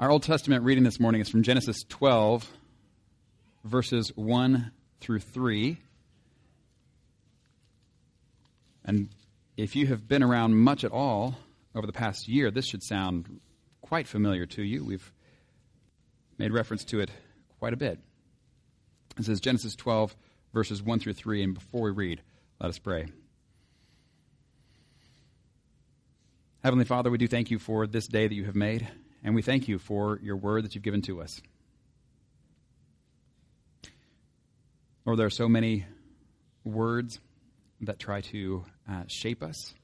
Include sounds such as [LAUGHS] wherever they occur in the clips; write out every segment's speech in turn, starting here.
Our Old Testament reading this morning is from Genesis 12, verses 1 through 3. And if you have been around much at all over the past year, this should sound quite familiar to you. We've made reference to it quite a bit. This is Genesis 12, verses 1 through 3. And before we read, let us pray. Heavenly Father, we do thank you for this day that you have made. And we thank you for your word that you've given to us. Lord, there are so many words that try to uh, shape us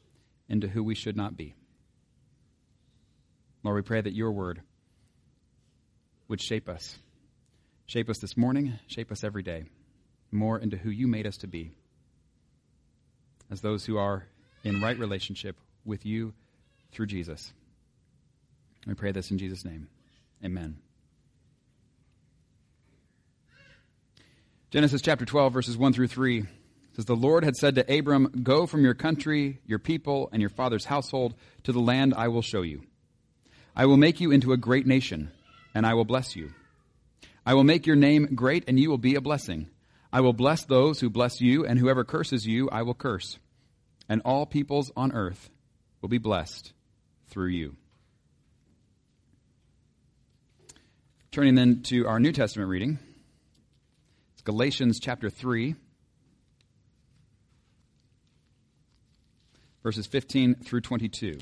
into who we should not be. Lord, we pray that your word would shape us. Shape us this morning, shape us every day, more into who you made us to be. As those who are in right relationship with you through Jesus. We pray this in Jesus' name. Amen. Genesis chapter 12, verses 1 through 3 says, The Lord had said to Abram, Go from your country, your people, and your father's household to the land I will show you. I will make you into a great nation, and I will bless you. I will make your name great, and you will be a blessing. I will bless those who bless you, and whoever curses you, I will curse. And all peoples on earth will be blessed through you. Turning then to our New Testament reading, it's Galatians chapter 3, verses 15 through 22.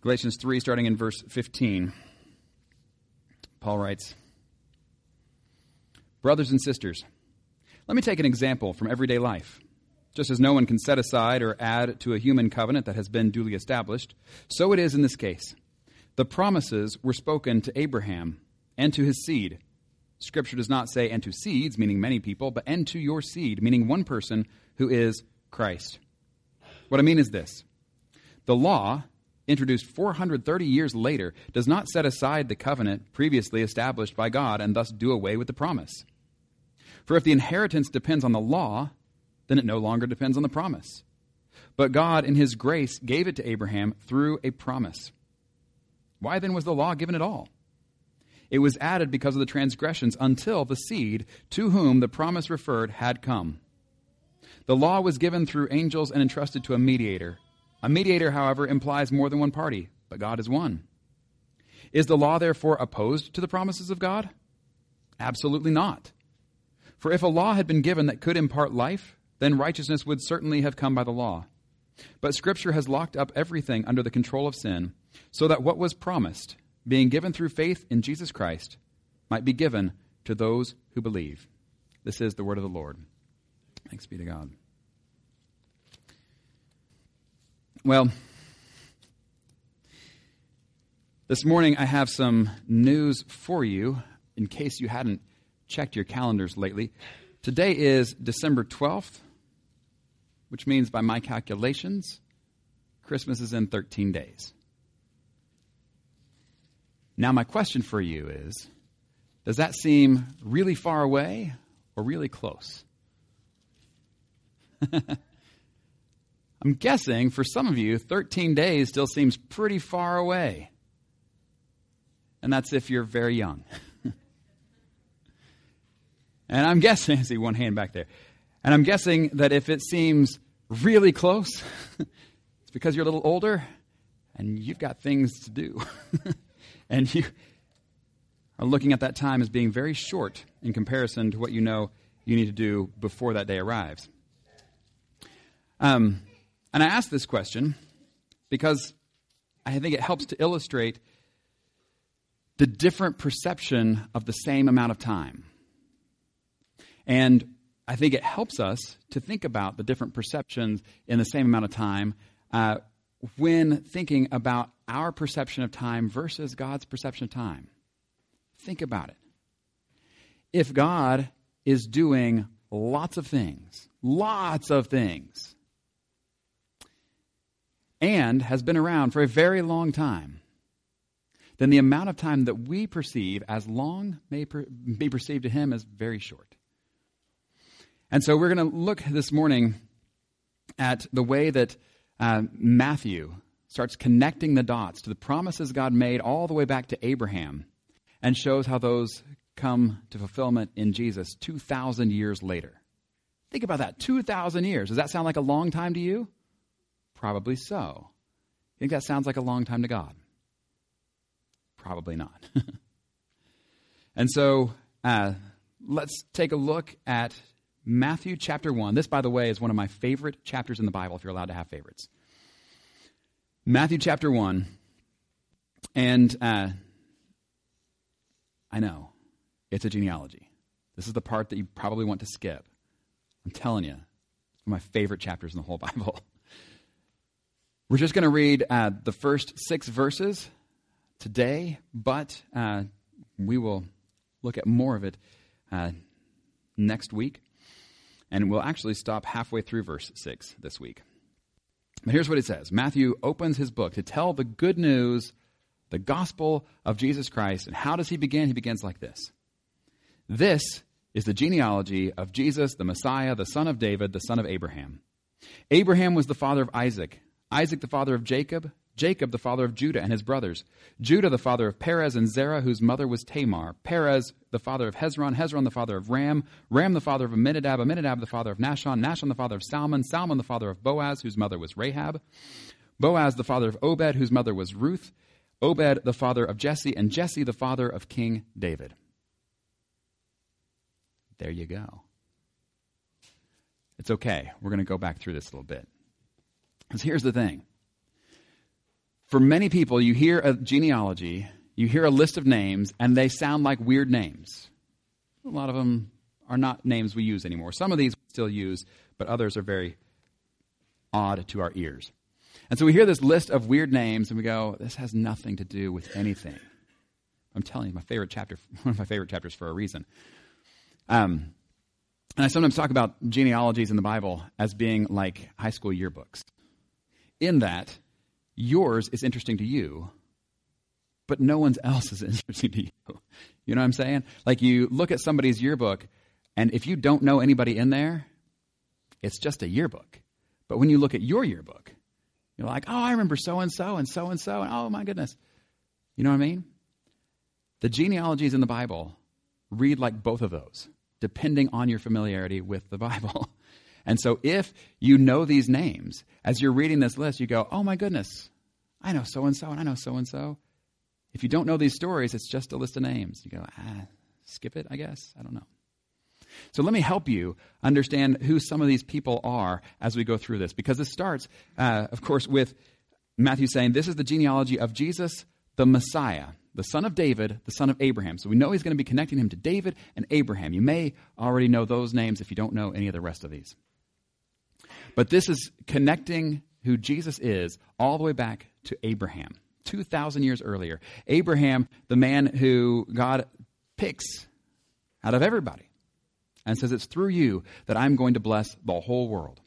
Galatians 3, starting in verse 15. Paul writes Brothers and sisters, let me take an example from everyday life. Just as no one can set aside or add to a human covenant that has been duly established, so it is in this case. The promises were spoken to Abraham and to his seed. Scripture does not say, and to seeds, meaning many people, but and to your seed, meaning one person who is Christ. What I mean is this the law, introduced 430 years later, does not set aside the covenant previously established by God and thus do away with the promise. For if the inheritance depends on the law, then it no longer depends on the promise. But God, in His grace, gave it to Abraham through a promise. Why then was the law given at all? It was added because of the transgressions until the seed to whom the promise referred had come. The law was given through angels and entrusted to a mediator. A mediator, however, implies more than one party, but God is one. Is the law therefore opposed to the promises of God? Absolutely not. For if a law had been given that could impart life, then righteousness would certainly have come by the law. But Scripture has locked up everything under the control of sin, so that what was promised, being given through faith in Jesus Christ, might be given to those who believe. This is the word of the Lord. Thanks be to God. Well, this morning I have some news for you in case you hadn't checked your calendars lately. Today is December 12th, which means by my calculations, Christmas is in 13 days. Now, my question for you is Does that seem really far away or really close? [LAUGHS] I'm guessing for some of you, 13 days still seems pretty far away. And that's if you're very young. [LAUGHS] and I'm guessing, [LAUGHS] I see one hand back there. And I'm guessing that if it seems really close, [LAUGHS] it's because you're a little older and you've got things to do. [LAUGHS] and you are looking at that time as being very short in comparison to what you know you need to do before that day arrives. Um, and I ask this question because I think it helps to illustrate the different perception of the same amount of time. And I think it helps us to think about the different perceptions in the same amount of time uh, when thinking about our perception of time versus God's perception of time. Think about it. If God is doing lots of things, lots of things, and has been around for a very long time, then the amount of time that we perceive as long may per- be perceived to him as very short. And so we're going to look this morning at the way that uh, Matthew starts connecting the dots to the promises God made all the way back to Abraham and shows how those come to fulfillment in Jesus 2,000 years later. Think about that 2,000 years. Does that sound like a long time to you? Probably so. You think that sounds like a long time to God? Probably not. [LAUGHS] and so uh, let's take a look at Matthew chapter 1. This, by the way, is one of my favorite chapters in the Bible, if you're allowed to have favorites. Matthew chapter 1. And uh, I know, it's a genealogy. This is the part that you probably want to skip. I'm telling you, it's one of my favorite chapters in the whole [LAUGHS] Bible. We're just going to read uh, the first six verses today, but uh, we will look at more of it uh, next week. And we'll actually stop halfway through verse 6 this week. But here's what it says Matthew opens his book to tell the good news, the gospel of Jesus Christ. And how does he begin? He begins like this This is the genealogy of Jesus, the Messiah, the son of David, the son of Abraham. Abraham was the father of Isaac, Isaac the father of Jacob, Jacob the father of Judah and his brothers, Judah the father of Perez and Zerah, whose mother was Tamar, Perez the father of Hezron, Hezron the father of Ram, Ram the father of Amminadab, Amminadab the father of Nahshon, Nahshon the father of Salmon, Salmon the father of Boaz, whose mother was Rahab, Boaz the father of Obed, whose mother was Ruth, Obed the father of Jesse, and Jesse the father of King David. There you go. It's okay. We're going to go back through this a little bit. Because here's the thing for many people, you hear a genealogy, you hear a list of names, and they sound like weird names. A lot of them are not names we use anymore. Some of these we still use, but others are very odd to our ears. And so we hear this list of weird names and we go, this has nothing to do with anything. I'm telling you, my favorite chapter, [LAUGHS] one of my favorite chapters for a reason. Um, and I sometimes talk about genealogies in the Bible as being like high school yearbooks. In that, yours is interesting to you, but no one's else is [LAUGHS] interesting to you. You know what I'm saying? Like you look at somebody's yearbook, and if you don't know anybody in there, it's just a yearbook. But when you look at your yearbook, you're like, oh, I remember so and so and so and so, and oh my goodness. You know what I mean? The genealogies in the Bible read like both of those depending on your familiarity with the Bible. [LAUGHS] And so if you know these names, as you're reading this list, you go, oh my goodness, I know so and so, and I know so and so. If you don't know these stories, it's just a list of names. You go, ah, skip it, I guess. I don't know. So let me help you understand who some of these people are as we go through this, because this starts, uh, of course, with Matthew saying, This is the genealogy of Jesus, the Messiah the son of David, the son of Abraham. So we know he's going to be connecting him to David and Abraham. You may already know those names if you don't know any of the rest of these. But this is connecting who Jesus is all the way back to Abraham, 2,000 years earlier. Abraham, the man who God picks out of everybody and says, It's through you that I'm going to bless the whole world.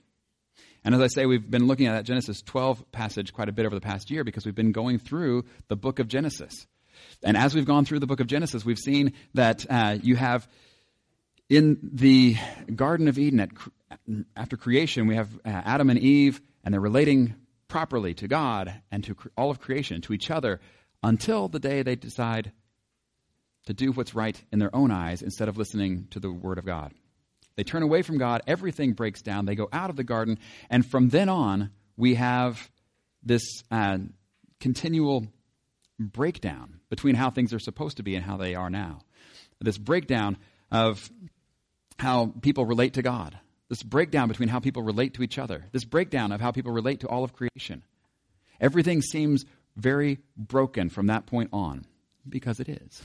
And as I say, we've been looking at that Genesis 12 passage quite a bit over the past year because we've been going through the book of Genesis. And as we've gone through the book of Genesis, we've seen that uh, you have in the Garden of Eden, at, after creation, we have uh, Adam and Eve, and they're relating properly to God and to all of creation, to each other, until the day they decide to do what's right in their own eyes instead of listening to the Word of God. They turn away from God, everything breaks down, they go out of the garden, and from then on, we have this uh, continual breakdown between how things are supposed to be and how they are now. This breakdown of how people relate to God. This breakdown between how people relate to each other. This breakdown of how people relate to all of creation. Everything seems very broken from that point on because it is.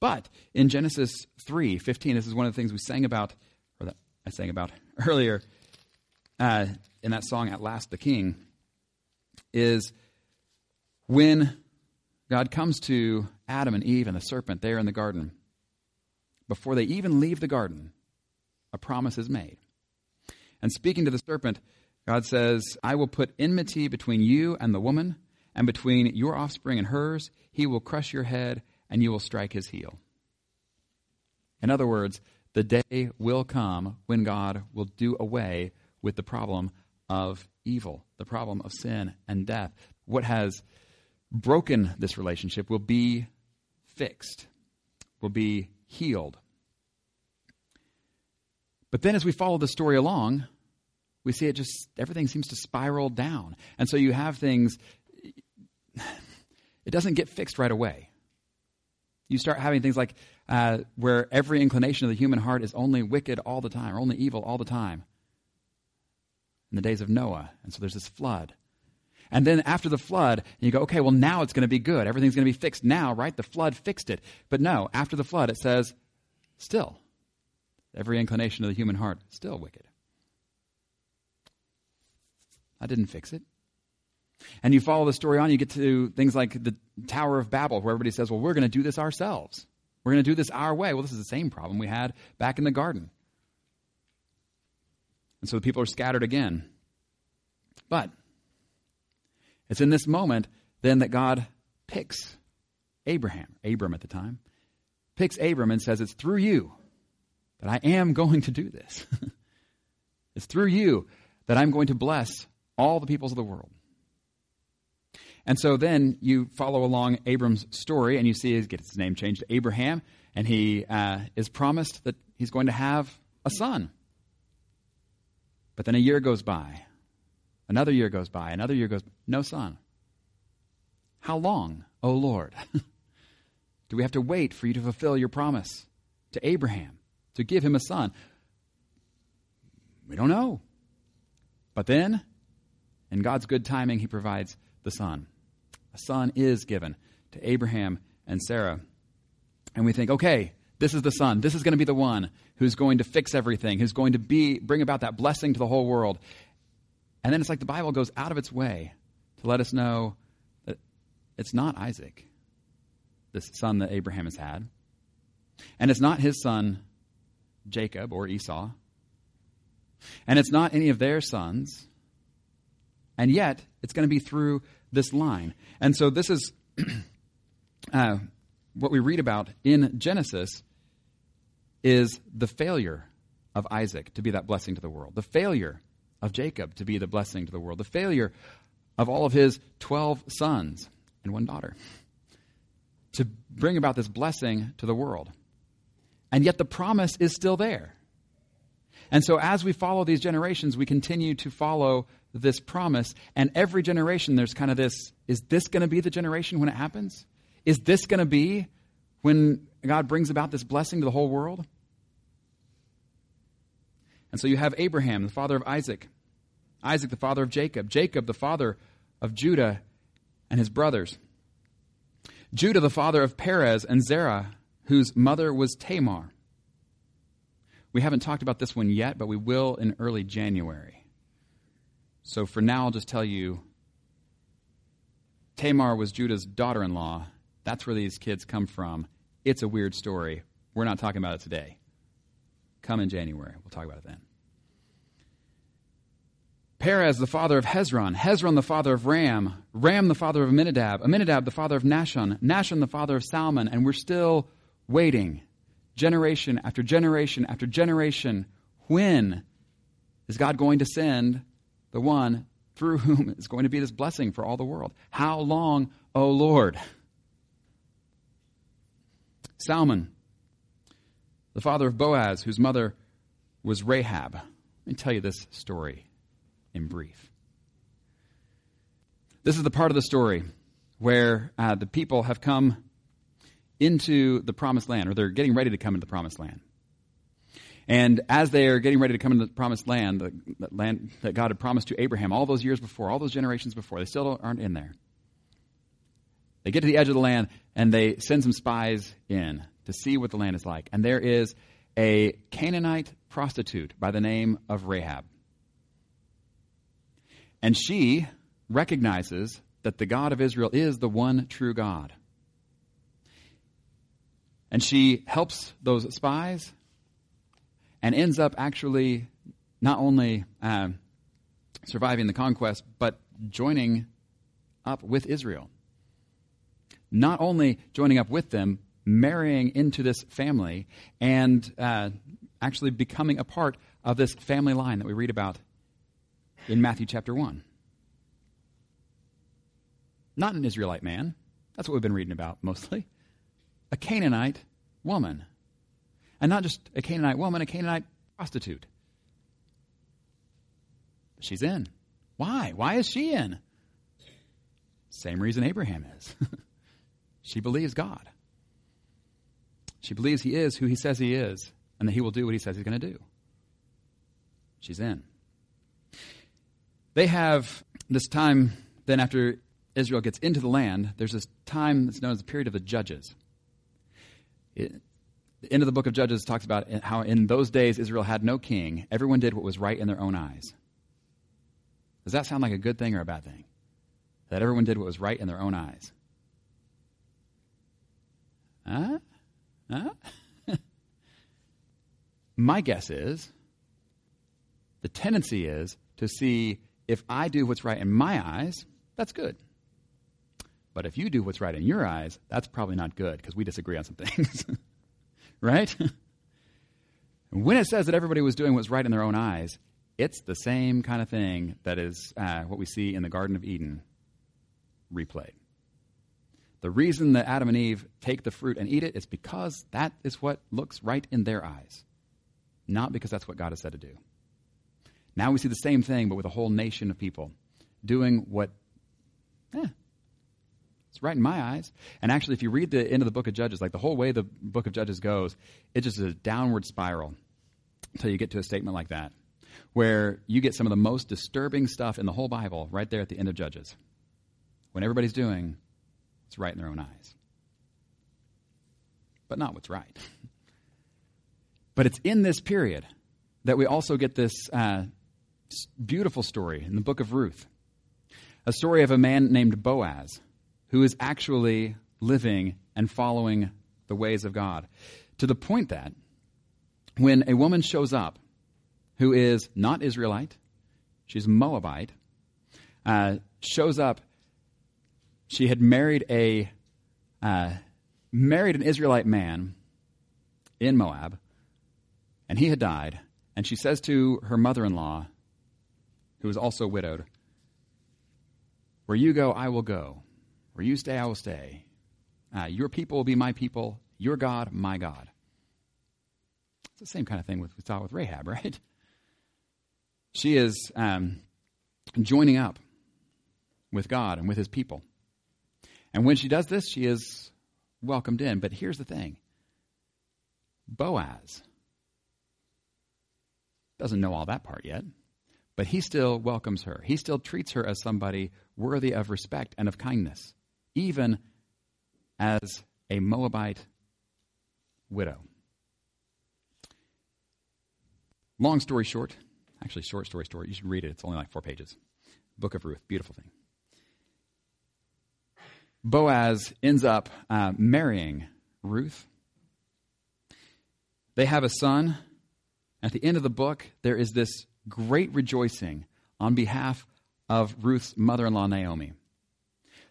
But in Genesis 3 15, this is one of the things we sang about, or that I sang about [LAUGHS] earlier uh, in that song, At Last the King, is when God comes to Adam and Eve and the serpent there in the garden. Before they even leave the garden, a promise is made. And speaking to the serpent, God says, I will put enmity between you and the woman, and between your offspring and hers. He will crush your head, and you will strike his heel. In other words, the day will come when God will do away with the problem of evil, the problem of sin and death, what has broken this relationship will be fixed, will be healed. But then as we follow the story along, we see it just, everything seems to spiral down. And so you have things, it doesn't get fixed right away. You start having things like uh, where every inclination of the human heart is only wicked all the time, or only evil all the time. In the days of Noah. And so there's this flood. And then after the flood, you go, okay, well, now it's going to be good. Everything's going to be fixed now, right? The flood fixed it. But no, after the flood, it says, still, every inclination of the human heart, still wicked. I didn't fix it. And you follow the story on, you get to things like the Tower of Babel, where everybody says, well, we're going to do this ourselves. We're going to do this our way. Well, this is the same problem we had back in the garden. And so the people are scattered again. But it's in this moment then that God picks Abraham, Abram at the time, picks Abram and says, It's through you I am going to do this. [LAUGHS] it's through you that I'm going to bless all the peoples of the world. And so then you follow along Abram's story, and you see he gets his name changed to Abraham, and he uh, is promised that he's going to have a son. But then a year goes by, another year goes by, another year goes, no son. How long, O Lord? [LAUGHS] Do we have to wait for you to fulfill your promise to Abraham to give him a son? We don't know. But then, in God's good timing, he provides the son a son is given to Abraham and Sarah. And we think, okay, this is the son. This is going to be the one who's going to fix everything, who's going to be bring about that blessing to the whole world. And then it's like the Bible goes out of its way to let us know that it's not Isaac, this son that Abraham has had. And it's not his son Jacob or Esau. And it's not any of their sons. And yet, it's going to be through this line. And so this is [CLEARS THROAT] uh, what we read about in Genesis is the failure of Isaac to be that blessing to the world, the failure of Jacob to be the blessing to the world, the failure of all of his 12 sons and one daughter to bring about this blessing to the world. And yet the promise is still there. And so as we follow these generations, we continue to follow this promise. And every generation, there's kind of this is this going to be the generation when it happens? Is this going to be when God brings about this blessing to the whole world? And so you have Abraham, the father of Isaac, Isaac, the father of Jacob, Jacob, the father of Judah and his brothers, Judah, the father of Perez and Zerah, whose mother was Tamar. We haven't talked about this one yet, but we will in early January. So for now, I'll just tell you Tamar was Judah's daughter in law. That's where these kids come from. It's a weird story. We're not talking about it today. Come in January. We'll talk about it then. Perez, the father of Hezron. Hezron, the father of Ram. Ram, the father of Amminadab. Amminadab, the father of Nahshon. Nahshon, the father of Salmon. And we're still waiting. Generation after generation after generation. When is God going to send the one through whom [LAUGHS] is going to be this blessing for all the world. How long, O Lord? Salmon, the father of Boaz, whose mother was Rahab. Let me tell you this story in brief. This is the part of the story where uh, the people have come into the promised land, or they're getting ready to come into the promised land. And as they are getting ready to come into the promised land, the, land that God had promised to Abraham all those years before, all those generations before, they still aren't in there. They get to the edge of the land and they send some spies in to see what the land is like. And there is a Canaanite prostitute by the name of Rahab. And she recognizes that the God of Israel is the one true God. And she helps those spies and ends up actually not only uh, surviving the conquest, but joining up with Israel. Not only joining up with them, marrying into this family, and uh, actually becoming a part of this family line that we read about in Matthew chapter 1. not an Israelite man. That's what we've been reading about mostly. A Canaanite woman. And not just a Canaanite woman, a Canaanite prostitute. She's in. Why? Why is she in? Same reason Abraham is. [LAUGHS] she believes God. She believes he is who he says he is and that he will do what he says he's going to do. She's in. They have this time, then after Israel gets into the land, there's this time that's known as the period of the judges. It, the end of the book of Judges talks about how in those days Israel had no king. Everyone did what was right in their own eyes. Does that sound like a good thing or a bad thing? That everyone did what was right in their own eyes. Huh? Huh? [LAUGHS] My guess is the tendency is to see if I do what's right in my eyes, that's good. But if you do what's right in your eyes, that's probably not good because we disagree on some things. [LAUGHS] right? when it says that everybody was doing what's right in their own eyes, it's the same kind of thing that is uh, what we see in the Garden of Eden replayed. The reason that Adam and Eve take the fruit and eat it is because that is what looks right in their eyes, not because that's what God has said to do. Now we see the same thing, but with a whole nation of people doing what, eh, it's right in my eyes. And actually, if you read the end of the book of Judges, like the whole way the book of Judges goes, it's just is a downward spiral until you get to a statement like that where you get some of the most disturbing stuff in the whole Bible right there at the end of Judges. When everybody's doing it's right in their own eyes, but not what's right. [LAUGHS] but it's in this period that we also get this uh, beautiful story in the book of Ruth a story of a man named Boaz who is actually living and following the ways of God. To the point that when a woman shows up who is not Israelite, she's Moabite, uh, shows up. She had married a uh, married an Israelite man in Moab, and he had died. And she says to her mother-in-law, who is also widowed, "Where you go, I will go. Where you stay, I will stay. Uh, your people will be my people. Your God, my God." It's the same kind of thing with, we saw with Rahab, [LAUGHS] right? She is um, joining up with God and with his people. And when she does this, she is welcomed in. But here's the thing Boaz doesn't know all that part yet, but he still welcomes her. He still treats her as somebody worthy of respect and of kindness, even as a Moabite widow. Long story short, Actually, short story story. You should read it. It's only like four pages. Book of Ruth. Beautiful thing. Boaz ends up uh, marrying Ruth. They have a son. At the end of the book, there is this great rejoicing on behalf of Ruth's mother in law, Naomi.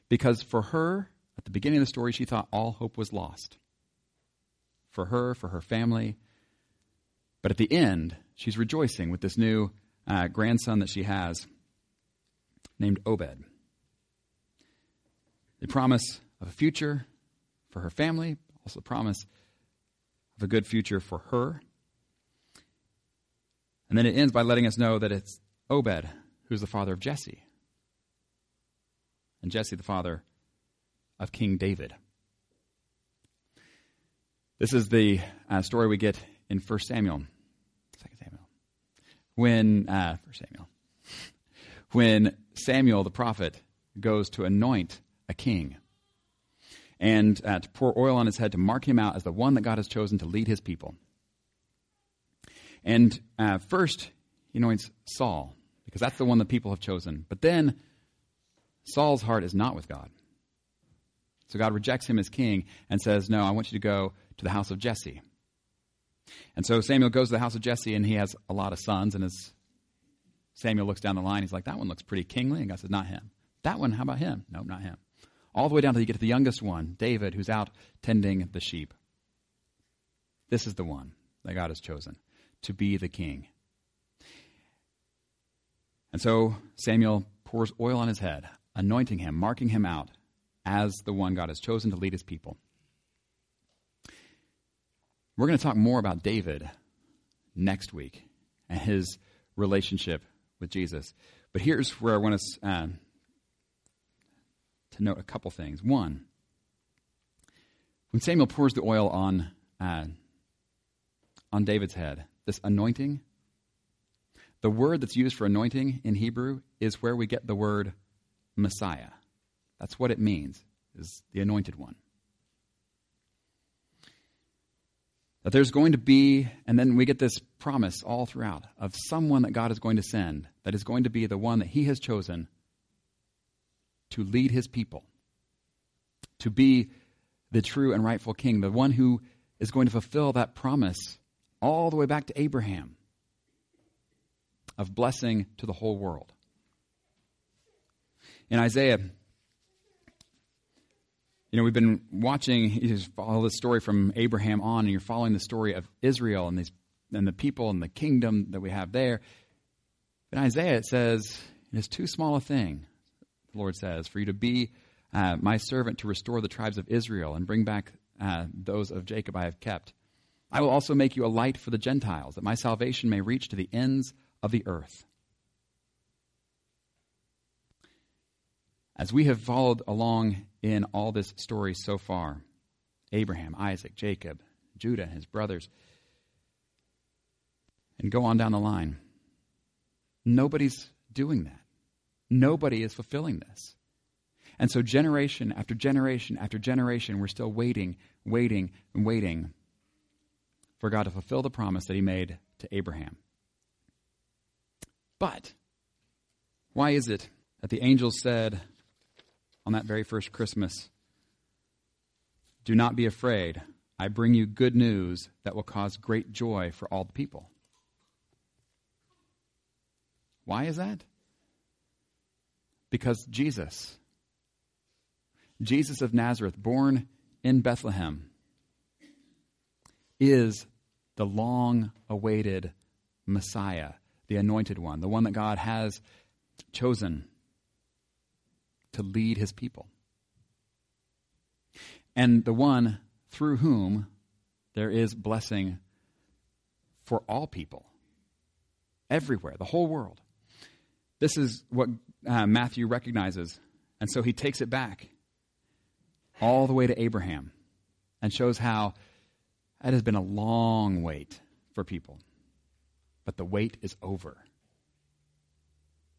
Because for her, at the beginning of the story, she thought all hope was lost. For her, for her family. But at the end, she's rejoicing with this new uh, grandson that she has named Obed. The promise of a future for her family, also the promise of a good future for her. And then it ends by letting us know that it's Obed who's the father of Jesse. And Jesse, the father of King David. This is the uh, story we get in 1 Samuel when uh, for Samuel, when Samuel the prophet goes to anoint a king and uh, to pour oil on his head to mark him out as the one that God has chosen to lead his people. And uh, first, he anoints Saul because that's the one that people have chosen. But then Saul's heart is not with God. So God rejects him as king and says, No, I want you to go to the house of Jesse. And so Samuel goes to the house of Jesse, and he has a lot of sons. And as Samuel looks down the line, he's like, That one looks pretty kingly. And God says, Not him. That one, how about him? No, not him. All the way down till you get to the youngest one, David, who's out tending the sheep. This is the one that God has chosen to be the king. And so Samuel pours oil on his head. Anointing him, marking him out as the one God has chosen to lead his people. We're going to talk more about David next week and his relationship with Jesus. But here's where I want us uh, to note a couple things. One, when Samuel pours the oil on uh, on David's head, this anointing, the word that's used for anointing in Hebrew is where we get the word Messiah. That's what it means, is the anointed one. That there's going to be, and then we get this promise all throughout of someone that God is going to send that is going to be the one that He has chosen to lead His people, to be the true and rightful king, the one who is going to fulfill that promise all the way back to Abraham of blessing to the whole world. In Isaiah you know, we've been watching, you just follow the story from Abraham on, and you're following the story of Israel and, these, and the people and the kingdom that we have there. In Isaiah, it says, It is too small a thing, the Lord says, for you to be uh, my servant to restore the tribes of Israel and bring back uh, those of Jacob I have kept. I will also make you a light for the Gentiles, that my salvation may reach to the ends of the earth. As we have followed along in all this story so far Abraham, Isaac, Jacob, Judah, his brothers, and go on down the line. Nobody's doing that. Nobody is fulfilling this. And so, generation after generation after generation, we're still waiting, waiting, and waiting for God to fulfill the promise that He made to Abraham. But, why is it that the angels said, on that very first Christmas. Do not be afraid. I bring you good news that will cause great joy for all the people. Why is that? Because Jesus, Jesus of Nazareth, born in Bethlehem, is the long awaited Messiah, the anointed one, the one that God has chosen to lead his people. And the one through whom there is blessing for all people, everywhere, the whole world. This is what uh, Matthew recognizes. And so he takes it back all the way to Abraham and shows how it has been a long wait for people. But the wait is over.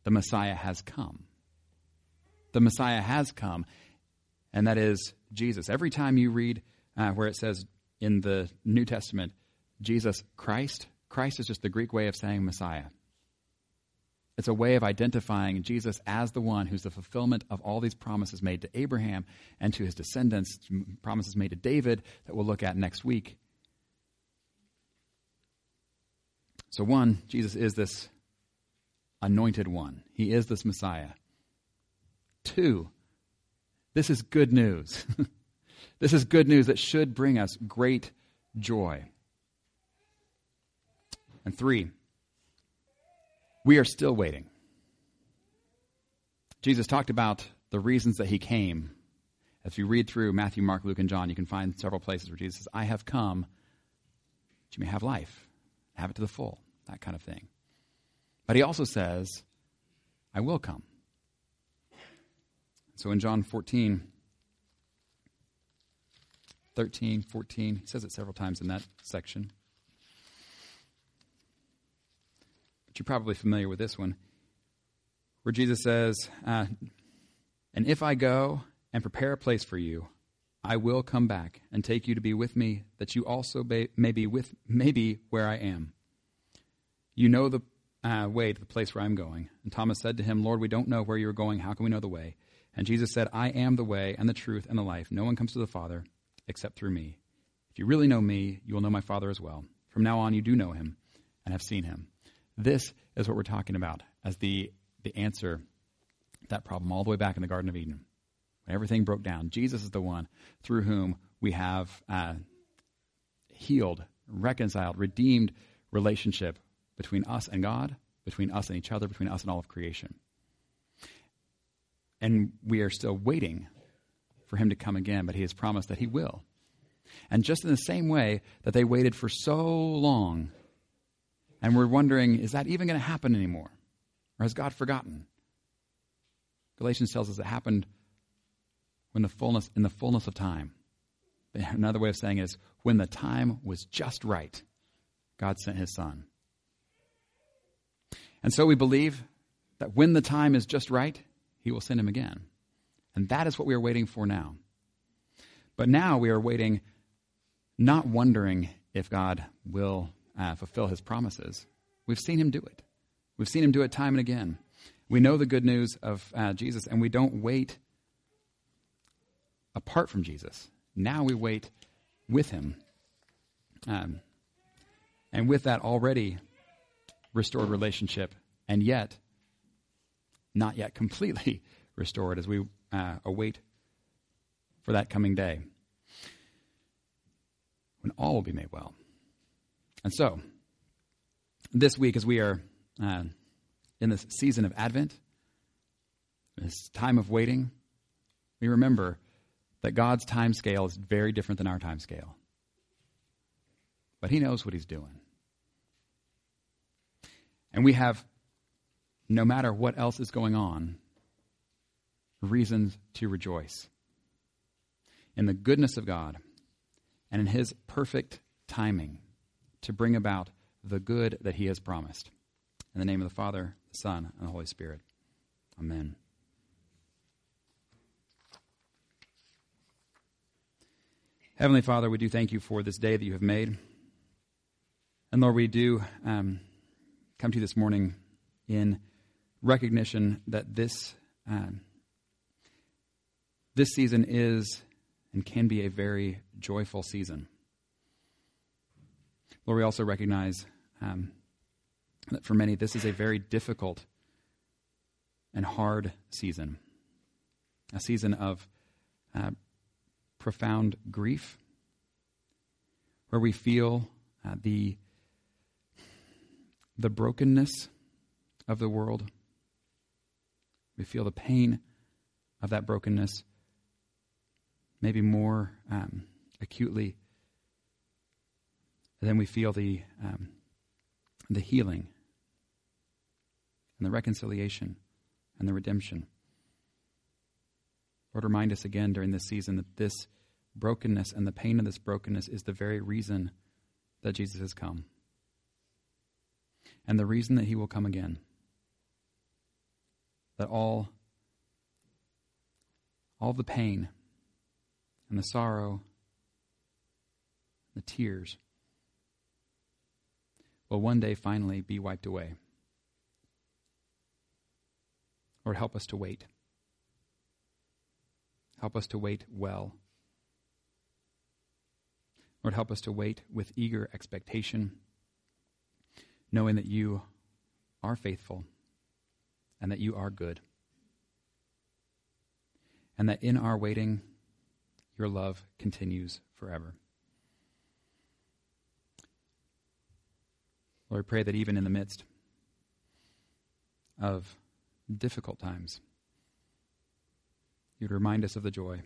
The Messiah has come the Messiah has come, and that is Jesus. Every time you read uh, where it says in the New Testament, Jesus Christ, Christ is just the Greek way of saying Messiah. It's a way of identifying Jesus as the one who's the fulfillment of all these promises made to Abraham and to his descendants, promises made to David that we'll look at next week. So, one, Jesus is this anointed one, he is this Messiah. Two, this is good news. [LAUGHS] this is good news that should bring us great joy. And three, we are still waiting. Jesus talked about the reasons that he came. As you read through Matthew, Mark, Luke, and John, you can find several places where Jesus says, I have come that you may have life, have it to the full, that kind of thing. But he also says, I will come. So in John 14, 13, 14, he says it several times in that section. But you're probably familiar with this one, where Jesus says, uh, And if I go and prepare a place for you, I will come back and take you to be with me, that you also may be with maybe where I am. You know the uh, way to the place where I'm going. And Thomas said to him, Lord, we don't know where you're going. How can we know the way? And Jesus said, I am the way and the truth and the life. No one comes to the Father except through me. If you really know me, you will know my Father as well. From now on, you do know him and have seen him. This is what we're talking about as the, the answer to that problem all the way back in the Garden of Eden. When everything broke down, Jesus is the one through whom we have uh, healed, reconciled, redeemed relationship between us and God, between us and each other, between us and all of creation. And we are still waiting for him to come again, but he has promised that he will. And just in the same way that they waited for so long, and we're wondering, is that even going to happen anymore? Or has God forgotten? Galatians tells us it happened when the fullness in the fullness of time. [LAUGHS] Another way of saying it is when the time was just right, God sent his son. And so we believe that when the time is just right, he will send him again. And that is what we are waiting for now. But now we are waiting, not wondering if God will uh, fulfill his promises. We've seen him do it. We've seen him do it time and again. We know the good news of uh, Jesus, and we don't wait apart from Jesus. Now we wait with him. Um, and with that already restored relationship, and yet not yet completely [LAUGHS] restored as we uh, await for that coming day when all will be made well. And so, this week, as we are uh, in this season of Advent, this time of waiting, we remember that God's time scale is very different than our time scale. But He knows what He's doing. And we have, no matter what else is going on, reasons to rejoice in the goodness of God and in His perfect timing to bring about the good that He has promised. In the name of the Father, the Son, and the Holy Spirit. Amen. Heavenly Father, we do thank you for this day that you have made. And Lord, we do um, come to you this morning in recognition that this um, this season is and can be a very joyful season. Lord, we also recognize um, that for many this is a very difficult and hard season, a season of uh, profound grief, where we feel uh, the the brokenness of the world. We feel the pain of that brokenness, maybe more um, acutely. than we feel the um, the healing and the reconciliation and the redemption. Lord, remind us again during this season that this brokenness and the pain of this brokenness is the very reason that Jesus has come and the reason that he will come again. That all, all the pain and the sorrow, the tears, will one day finally be wiped away. Lord, help us to wait. Help us to wait well. Lord, help us to wait with eager expectation knowing that you are faithful and that you are good. And that in our waiting, your love continues forever. Lord, pray that even in the midst of difficult times, you'd remind us of the joy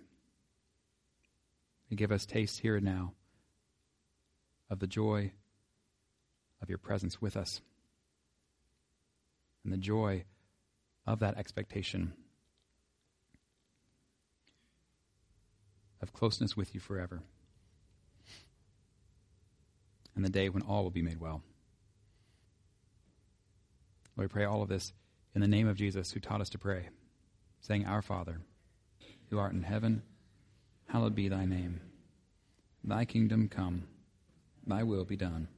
and give us taste here and now of the joy of your presence with us and the joy of that expectation of closeness with you forever and the day when all will be made well. Lord, we pray all of this in the name of Jesus, who taught us to pray, saying, Our Father, who art in heaven, hallowed be thy name. Thy kingdom come, thy will be done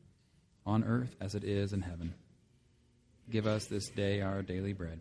on earth as it is in heaven. Give us this day our daily bread.